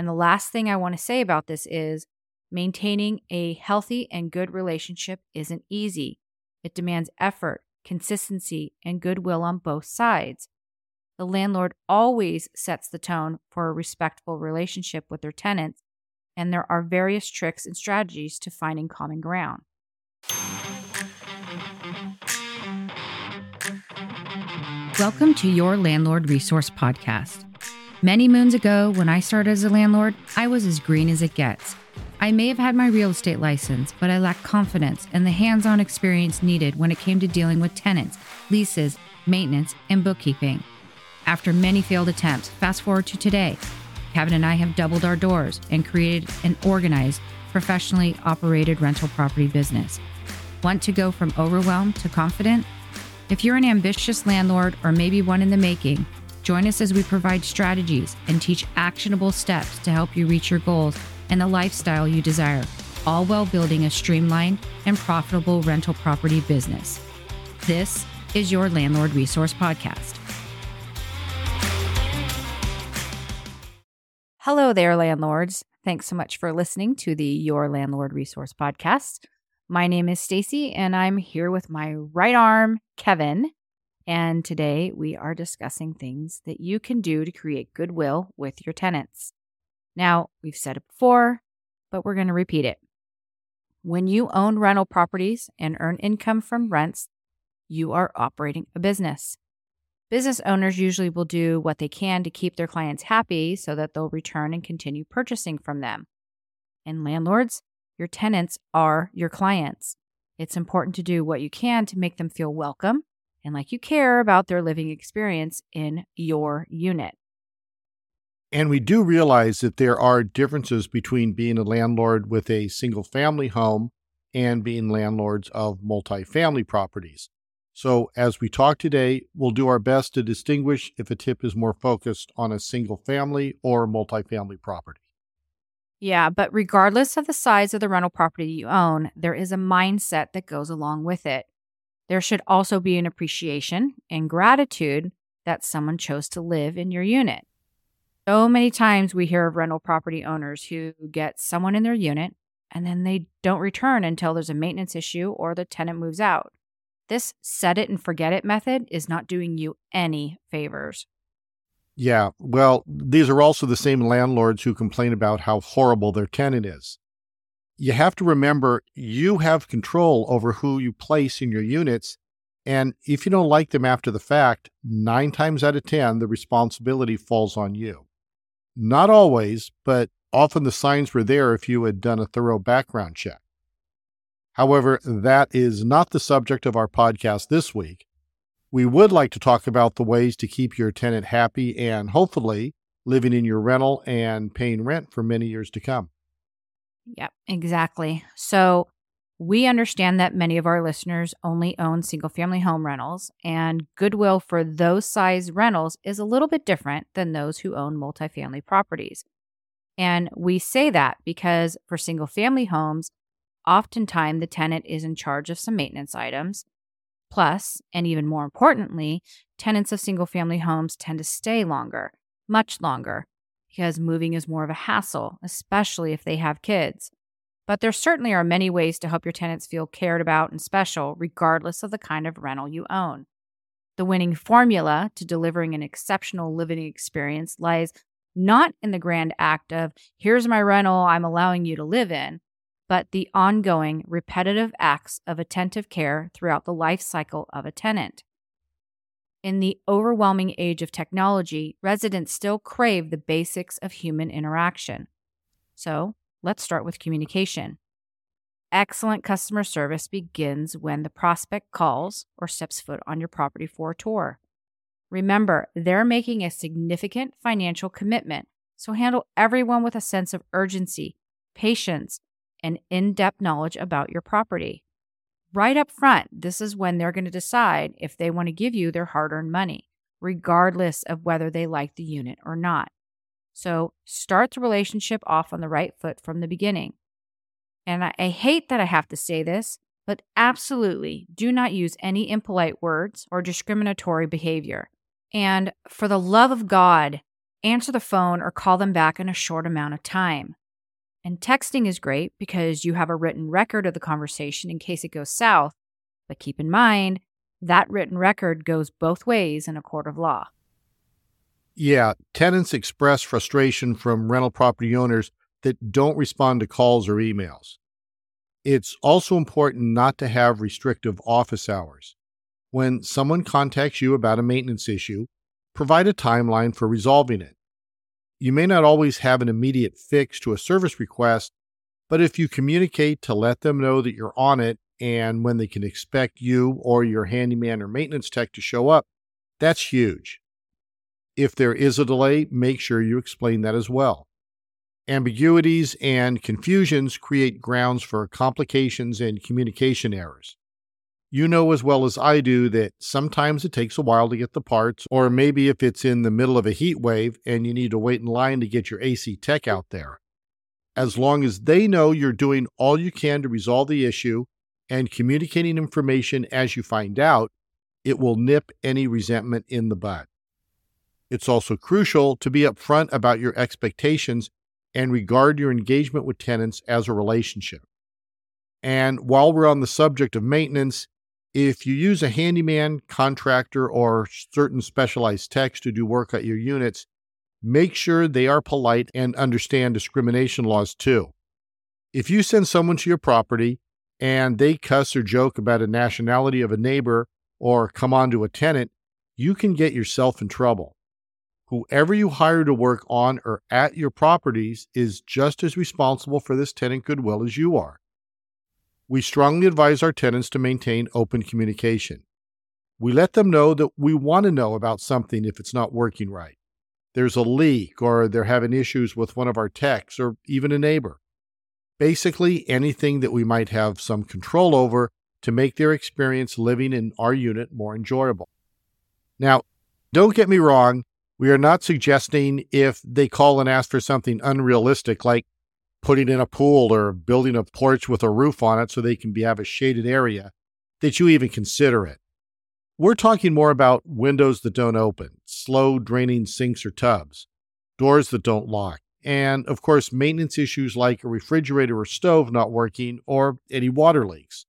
And the last thing I want to say about this is maintaining a healthy and good relationship isn't easy. It demands effort, consistency, and goodwill on both sides. The landlord always sets the tone for a respectful relationship with their tenants, and there are various tricks and strategies to finding common ground. Welcome to your Landlord Resource Podcast. Many moons ago, when I started as a landlord, I was as green as it gets. I may have had my real estate license, but I lacked confidence and the hands on experience needed when it came to dealing with tenants, leases, maintenance, and bookkeeping. After many failed attempts, fast forward to today, Kevin and I have doubled our doors and created an organized, professionally operated rental property business. Want to go from overwhelmed to confident? If you're an ambitious landlord or maybe one in the making, join us as we provide strategies and teach actionable steps to help you reach your goals and the lifestyle you desire, all while building a streamlined and profitable rental property business. This is your Landlord Resource Podcast. Hello there, landlords. Thanks so much for listening to the Your Landlord Resource Podcast. My name is Stacy, and I'm here with my right arm, Kevin. And today we are discussing things that you can do to create goodwill with your tenants. Now, we've said it before, but we're going to repeat it. When you own rental properties and earn income from rents, you are operating a business. Business owners usually will do what they can to keep their clients happy so that they'll return and continue purchasing from them. And landlords, your tenants are your clients. It's important to do what you can to make them feel welcome and like you care about their living experience in your unit. And we do realize that there are differences between being a landlord with a single family home and being landlords of multifamily properties. So, as we talk today, we'll do our best to distinguish if a tip is more focused on a single family or multifamily property. Yeah, but regardless of the size of the rental property you own, there is a mindset that goes along with it. There should also be an appreciation and gratitude that someone chose to live in your unit. So many times we hear of rental property owners who get someone in their unit and then they don't return until there's a maintenance issue or the tenant moves out. This set it and forget it method is not doing you any favors. Yeah, well, these are also the same landlords who complain about how horrible their tenant is. You have to remember you have control over who you place in your units. And if you don't like them after the fact, nine times out of 10, the responsibility falls on you. Not always, but often the signs were there if you had done a thorough background check. However, that is not the subject of our podcast this week. We would like to talk about the ways to keep your tenant happy and hopefully living in your rental and paying rent for many years to come. Yep, exactly. So, we understand that many of our listeners only own single family home rentals, and goodwill for those size rentals is a little bit different than those who own multifamily properties. And we say that because for single family homes, oftentimes the tenant is in charge of some maintenance items Plus, and even more importantly, tenants of single family homes tend to stay longer, much longer, because moving is more of a hassle, especially if they have kids. But there certainly are many ways to help your tenants feel cared about and special, regardless of the kind of rental you own. The winning formula to delivering an exceptional living experience lies not in the grand act of, here's my rental I'm allowing you to live in, but the ongoing, repetitive acts of attentive care throughout the life cycle of a tenant. In the overwhelming age of technology, residents still crave the basics of human interaction. So, let's start with communication. Excellent customer service begins when the prospect calls or steps foot on your property for a tour. Remember, they're making a significant financial commitment, so handle everyone with a sense of urgency, patience, and in depth knowledge about your property. Right up front, this is when they're going to decide if they want to give you their hard earned money, regardless of whether they like the unit or not. So start the relationship off on the right foot from the beginning. And I, I hate that I have to say this, but absolutely do not use any impolite words or discriminatory behavior. And for the love of God, answer the phone or call them back in a short amount of time. And texting is great because you have a written record of the conversation in case it goes south. But keep in mind, that written record goes both ways in a court of law. Yeah, tenants express frustration from rental property owners that don't respond to calls or emails. It's also important not to have restrictive office hours. When someone contacts you about a maintenance issue, provide a timeline for resolving it. You may not always have an immediate fix to a service request, but if you communicate to let them know that you're on it and when they can expect you or your handyman or maintenance tech to show up, that's huge. If there is a delay, make sure you explain that as well. Ambiguities and confusions create grounds for complications and communication errors. You know as well as I do that sometimes it takes a while to get the parts, or maybe if it's in the middle of a heat wave and you need to wait in line to get your AC tech out there. As long as they know you're doing all you can to resolve the issue and communicating information as you find out, it will nip any resentment in the bud. It's also crucial to be upfront about your expectations and regard your engagement with tenants as a relationship. And while we're on the subject of maintenance, if you use a handyman, contractor, or certain specialized techs to do work at your units, make sure they are polite and understand discrimination laws too. If you send someone to your property and they cuss or joke about a nationality of a neighbor or come on to a tenant, you can get yourself in trouble. Whoever you hire to work on or at your properties is just as responsible for this tenant goodwill as you are. We strongly advise our tenants to maintain open communication. We let them know that we want to know about something if it's not working right. There's a leak, or they're having issues with one of our techs, or even a neighbor basically anything that we might have some control over to make their experience living in our unit more enjoyable. Now, don't get me wrong, we are not suggesting if they call and ask for something unrealistic like putting in a pool or building a porch with a roof on it so they can be, have a shaded area that you even consider it. We're talking more about windows that don't open, slow draining sinks or tubs, doors that don't lock, and of course, maintenance issues like a refrigerator or stove not working or any water leaks.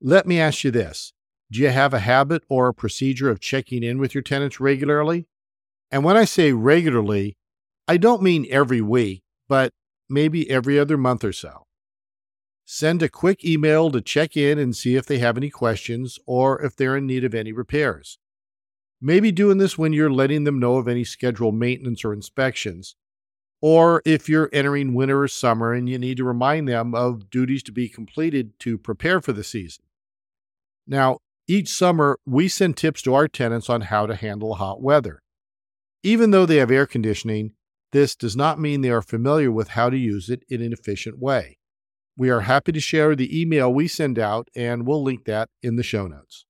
Let me ask you this Do you have a habit or a procedure of checking in with your tenants regularly? And when I say regularly, I don't mean every week, but maybe every other month or so. Send a quick email to check in and see if they have any questions or if they're in need of any repairs. Maybe doing this when you're letting them know of any scheduled maintenance or inspections or if you're entering winter or summer and you need to remind them of duties to be completed to prepare for the season. Now, each summer, we send tips to our tenants on how to handle hot weather. Even though they have air conditioning, this does not mean they are familiar with how to use it in an efficient way. We are happy to share the email we send out, and we'll link that in the show notes.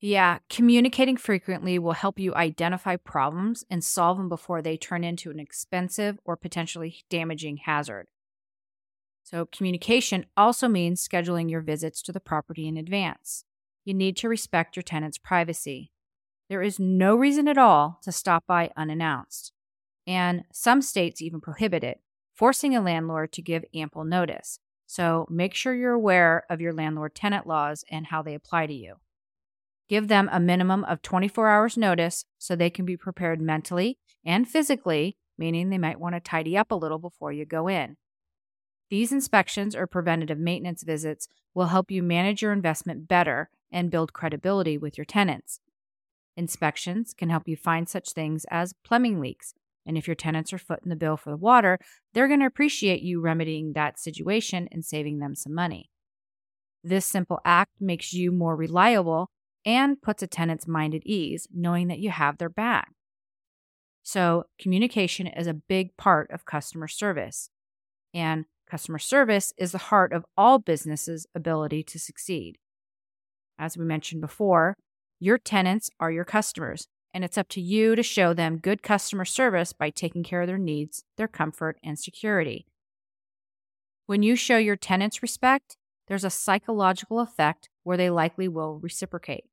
Yeah, communicating frequently will help you identify problems and solve them before they turn into an expensive or potentially damaging hazard. So, communication also means scheduling your visits to the property in advance. You need to respect your tenant's privacy. There is no reason at all to stop by unannounced. And some states even prohibit it, forcing a landlord to give ample notice. So, make sure you're aware of your landlord tenant laws and how they apply to you. Give them a minimum of 24 hours notice so they can be prepared mentally and physically, meaning they might want to tidy up a little before you go in. These inspections or preventative maintenance visits will help you manage your investment better and build credibility with your tenants. Inspections can help you find such things as plumbing leaks, and if your tenants are footing the bill for the water, they're going to appreciate you remedying that situation and saving them some money. This simple act makes you more reliable and puts a tenant's mind at ease knowing that you have their back. So, communication is a big part of customer service. And customer service is the heart of all businesses' ability to succeed. As we mentioned before, your tenants are your customers, and it's up to you to show them good customer service by taking care of their needs, their comfort, and security. When you show your tenants respect, there's a psychological effect where they likely will reciprocate.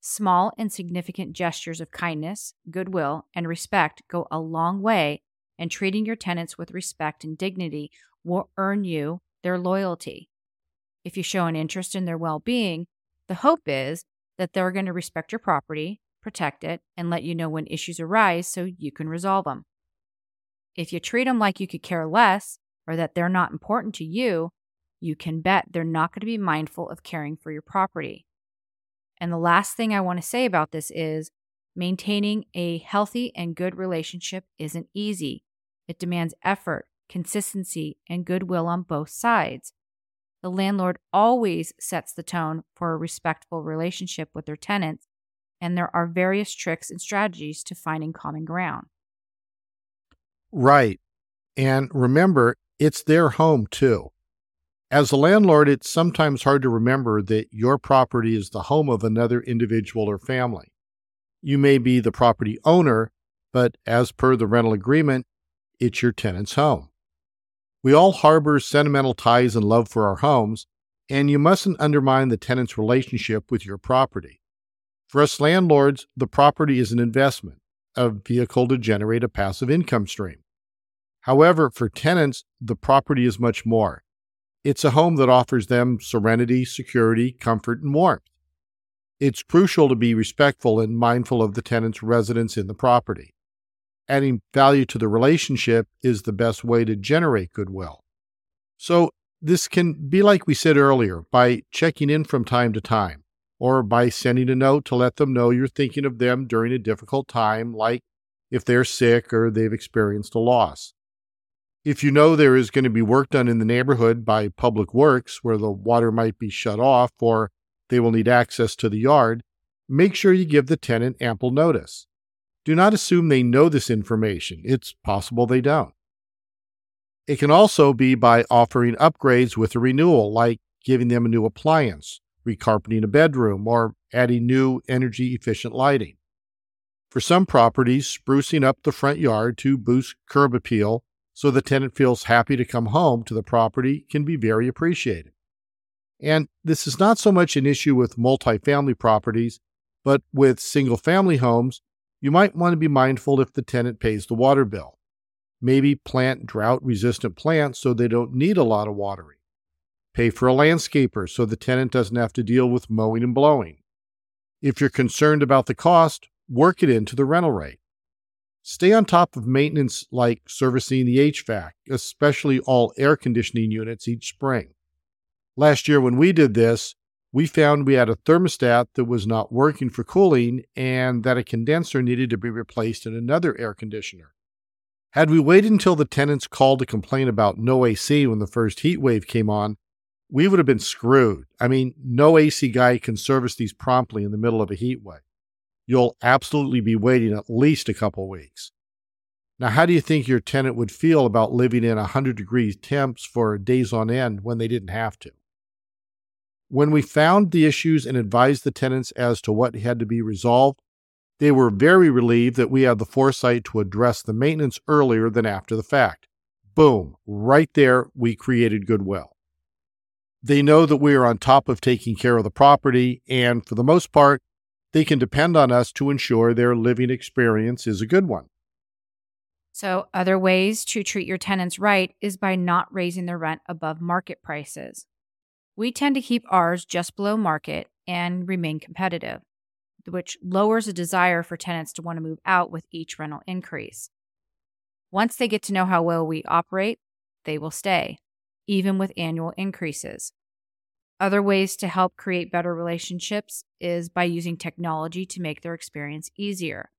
Small and significant gestures of kindness, goodwill, and respect go a long way, and treating your tenants with respect and dignity will earn you their loyalty. If you show an interest in their well being, the hope is that they're going to respect your property, protect it, and let you know when issues arise so you can resolve them. If you treat them like you could care less or that they're not important to you, you can bet they're not going to be mindful of caring for your property. And the last thing I want to say about this is maintaining a healthy and good relationship isn't easy. It demands effort, consistency, and goodwill on both sides. The landlord always sets the tone for a respectful relationship with their tenants, and there are various tricks and strategies to finding common ground. Right. And remember, it's their home too. As a landlord, it's sometimes hard to remember that your property is the home of another individual or family. You may be the property owner, but as per the rental agreement, it's your tenant's home. We all harbor sentimental ties and love for our homes, and you mustn't undermine the tenant's relationship with your property. For us landlords, the property is an investment, a vehicle to generate a passive income stream. However, for tenants, the property is much more. It's a home that offers them serenity, security, comfort, and warmth. It's crucial to be respectful and mindful of the tenant's residence in the property. Adding value to the relationship is the best way to generate goodwill. So, this can be like we said earlier by checking in from time to time, or by sending a note to let them know you're thinking of them during a difficult time, like if they're sick or they've experienced a loss. If you know there is going to be work done in the neighborhood by public works where the water might be shut off or they will need access to the yard, make sure you give the tenant ample notice. Do not assume they know this information. It's possible they don't. It can also be by offering upgrades with a renewal, like giving them a new appliance, recarpeting a bedroom, or adding new energy efficient lighting. For some properties, sprucing up the front yard to boost curb appeal so the tenant feels happy to come home to the property can be very appreciated. And this is not so much an issue with multifamily properties, but with single family homes, you might want to be mindful if the tenant pays the water bill. Maybe plant drought resistant plants so they don't need a lot of watering. Pay for a landscaper so the tenant doesn't have to deal with mowing and blowing. If you're concerned about the cost, work it into the rental rate. Stay on top of maintenance like servicing the HVAC, especially all air conditioning units each spring. Last year, when we did this, we found we had a thermostat that was not working for cooling and that a condenser needed to be replaced in another air conditioner. Had we waited until the tenants called to complain about no AC when the first heat wave came on, we would have been screwed. I mean, no AC guy can service these promptly in the middle of a heat wave you'll absolutely be waiting at least a couple weeks. Now, how do you think your tenant would feel about living in 100 degree temps for days on end when they didn't have to? When we found the issues and advised the tenants as to what had to be resolved, they were very relieved that we had the foresight to address the maintenance earlier than after the fact. Boom, right there, we created goodwill. They know that we are on top of taking care of the property, and for the most part, they can depend on us to ensure their living experience is a good one. So, other ways to treat your tenants right is by not raising their rent above market prices. We tend to keep ours just below market and remain competitive, which lowers a desire for tenants to want to move out with each rental increase. Once they get to know how well we operate, they will stay, even with annual increases. Other ways to help create better relationships is by using technology to make their experience easier.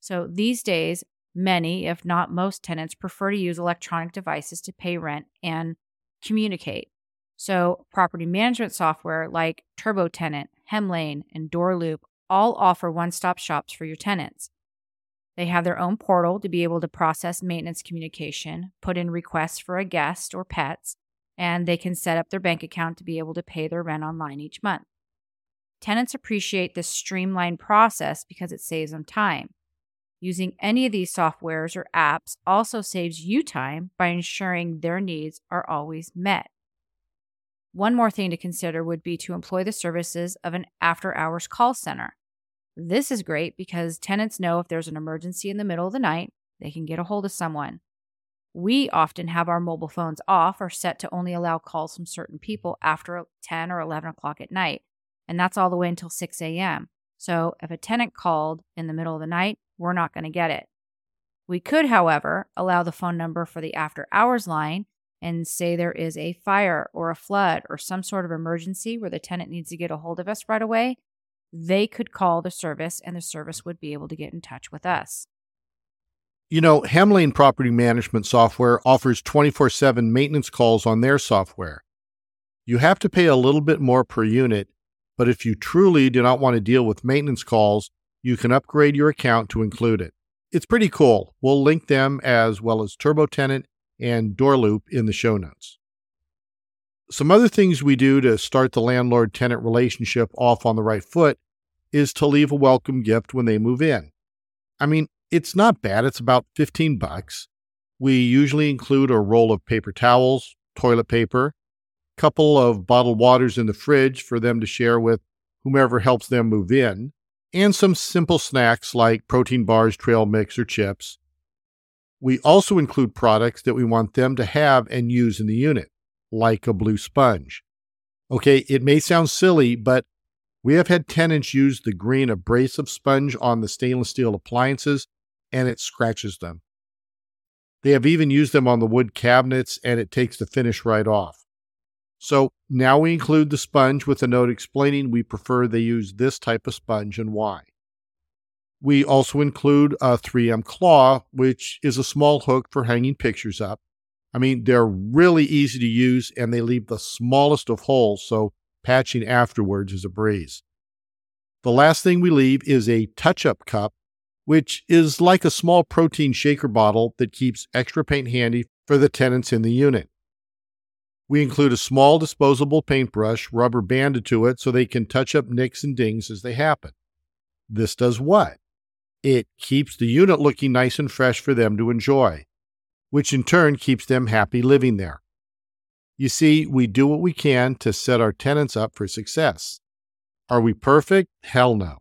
So these days, many, if not most tenants, prefer to use electronic devices to pay rent and communicate. So, property management software like TurboTenant, Hemlane, and DoorLoop all offer one stop shops for your tenants. They have their own portal to be able to process maintenance communication, put in requests for a guest or pets, and they can set up their bank account to be able to pay their rent online each month. Tenants appreciate this streamlined process because it saves them time. Using any of these softwares or apps also saves you time by ensuring their needs are always met. One more thing to consider would be to employ the services of an after hours call center. This is great because tenants know if there's an emergency in the middle of the night, they can get a hold of someone. We often have our mobile phones off or set to only allow calls from certain people after 10 or 11 o'clock at night, and that's all the way until 6 a.m. So if a tenant called in the middle of the night, we're not going to get it. We could, however, allow the phone number for the after hours line and say there is a fire or a flood or some sort of emergency where the tenant needs to get a hold of us right away. They could call the service and the service would be able to get in touch with us. You know, Hemlane Property Management Software offers 24 7 maintenance calls on their software. You have to pay a little bit more per unit, but if you truly do not want to deal with maintenance calls, you can upgrade your account to include it. It's pretty cool. We'll link them as well as TurboTenant and Doorloop in the show notes. Some other things we do to start the landlord tenant relationship off on the right foot is to leave a welcome gift when they move in. I mean, it's not bad. It's about 15 bucks. We usually include a roll of paper towels, toilet paper, couple of bottled waters in the fridge for them to share with whomever helps them move in, and some simple snacks like protein bars, trail mix, or chips. We also include products that we want them to have and use in the unit, like a blue sponge. Okay, it may sound silly, but we have had tenants use the green abrasive sponge on the stainless steel appliances and it scratches them. They have even used them on the wood cabinets and it takes the finish right off. So now we include the sponge with a note explaining we prefer they use this type of sponge and why. We also include a 3M claw, which is a small hook for hanging pictures up. I mean, they're really easy to use and they leave the smallest of holes, so patching afterwards is a breeze. The last thing we leave is a touch up cup, which is like a small protein shaker bottle that keeps extra paint handy for the tenants in the unit. We include a small disposable paintbrush rubber banded to it so they can touch up nicks and dings as they happen. This does what? It keeps the unit looking nice and fresh for them to enjoy, which in turn keeps them happy living there. You see, we do what we can to set our tenants up for success. Are we perfect? Hell no.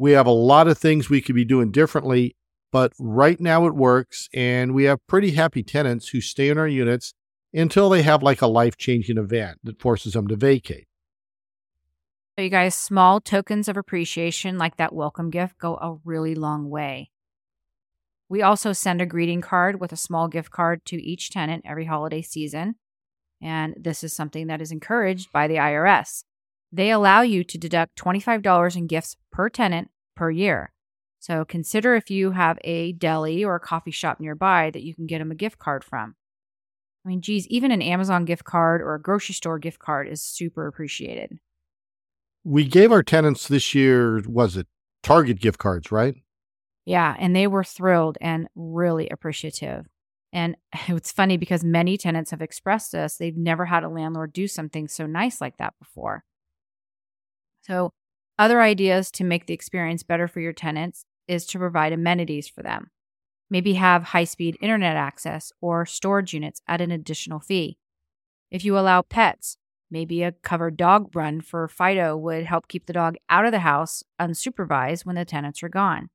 We have a lot of things we could be doing differently, but right now it works, and we have pretty happy tenants who stay in our units until they have like a life changing event that forces them to vacate. So, you guys, small tokens of appreciation like that welcome gift go a really long way. We also send a greeting card with a small gift card to each tenant every holiday season. And this is something that is encouraged by the IRS. They allow you to deduct $25 in gifts per tenant per year. So consider if you have a deli or a coffee shop nearby that you can get them a gift card from. I mean, geez, even an Amazon gift card or a grocery store gift card is super appreciated. We gave our tenants this year, was it Target gift cards, right? Yeah, and they were thrilled and really appreciative. And it's funny because many tenants have expressed to us they've never had a landlord do something so nice like that before. So, other ideas to make the experience better for your tenants is to provide amenities for them. Maybe have high speed internet access or storage units at an additional fee. If you allow pets, maybe a covered dog run for Fido would help keep the dog out of the house unsupervised when the tenants are gone.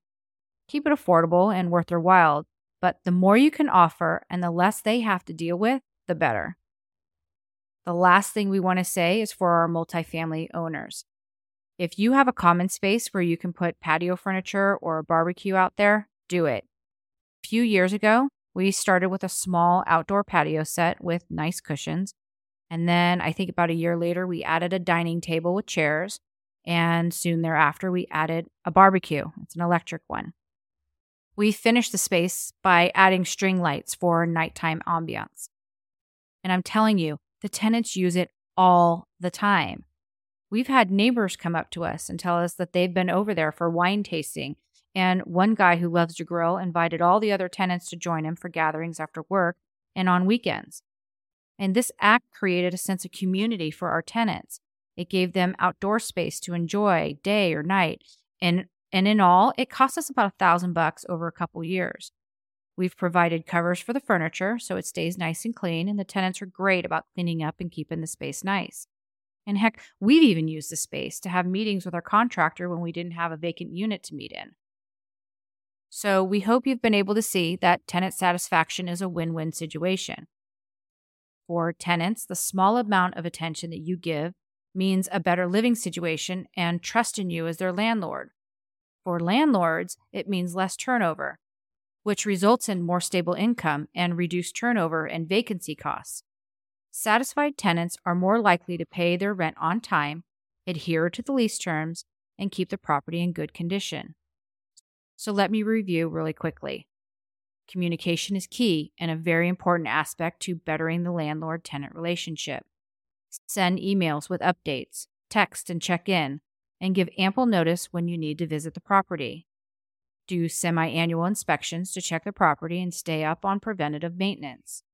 Keep it affordable and worth their while, but the more you can offer and the less they have to deal with, the better. The last thing we want to say is for our multifamily owners. If you have a common space where you can put patio furniture or a barbecue out there, do it A few years ago, we started with a small outdoor patio set with nice cushions. And then I think about a year later, we added a dining table with chairs. And soon thereafter, we added a barbecue. It's an electric one. We finished the space by adding string lights for nighttime ambiance. And I'm telling you, the tenants use it all the time. We've had neighbors come up to us and tell us that they've been over there for wine tasting and one guy who loves to grill invited all the other tenants to join him for gatherings after work and on weekends. And this act created a sense of community for our tenants. It gave them outdoor space to enjoy day or night. And, and in all, it cost us about a thousand bucks over a couple years. We've provided covers for the furniture so it stays nice and clean, and the tenants are great about cleaning up and keeping the space nice. And heck, we've even used the space to have meetings with our contractor when we didn't have a vacant unit to meet in. So we hope you've been able to see that tenant satisfaction is a win win situation. For tenants, the small amount of attention that you give means a better living situation and trust in you as their landlord. For landlords, it means less turnover, which results in more stable income and reduced turnover and vacancy costs. Satisfied tenants are more likely to pay their rent on time, adhere to the lease terms, and keep the property in good condition. So let me review really quickly. Communication is key and a very important aspect to bettering the landlord tenant relationship. Send emails with updates, text and check in, and give ample notice when you need to visit the property. Do semi annual inspections to check the property and stay up on preventative maintenance.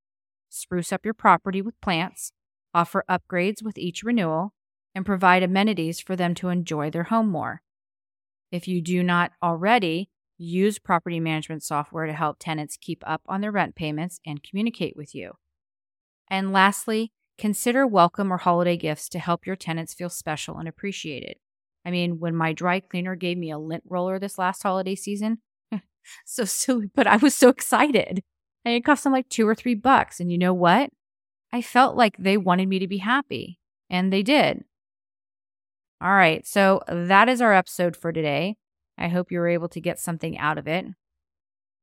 Spruce up your property with plants, offer upgrades with each renewal, and provide amenities for them to enjoy their home more. If you do not already, use property management software to help tenants keep up on their rent payments and communicate with you. And lastly, consider welcome or holiday gifts to help your tenants feel special and appreciated. I mean, when my dry cleaner gave me a lint roller this last holiday season, so silly, but I was so excited. And it cost them like two or three bucks. And you know what? I felt like they wanted me to be happy, and they did. All right, so that is our episode for today. I hope you were able to get something out of it.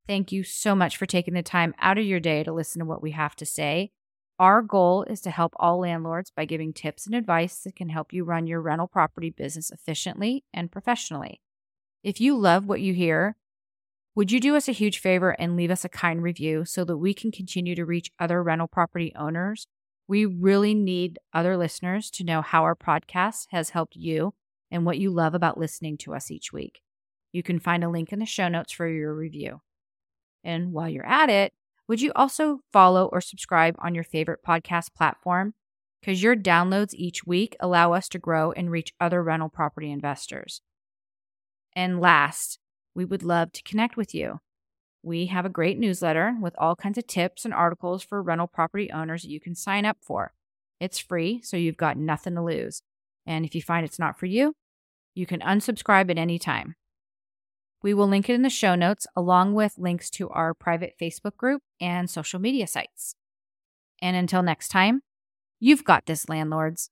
Thank you so much for taking the time out of your day to listen to what we have to say. Our goal is to help all landlords by giving tips and advice that can help you run your rental property business efficiently and professionally. If you love what you hear, would you do us a huge favor and leave us a kind review so that we can continue to reach other rental property owners? We really need other listeners to know how our podcast has helped you and what you love about listening to us each week. You can find a link in the show notes for your review. And while you're at it, would you also follow or subscribe on your favorite podcast platform? Because your downloads each week allow us to grow and reach other rental property investors. And last, we would love to connect with you. We have a great newsletter with all kinds of tips and articles for rental property owners that you can sign up for. It's free, so you've got nothing to lose. And if you find it's not for you, you can unsubscribe at any time. We will link it in the show notes along with links to our private Facebook group and social media sites. And until next time, you've got this, landlords.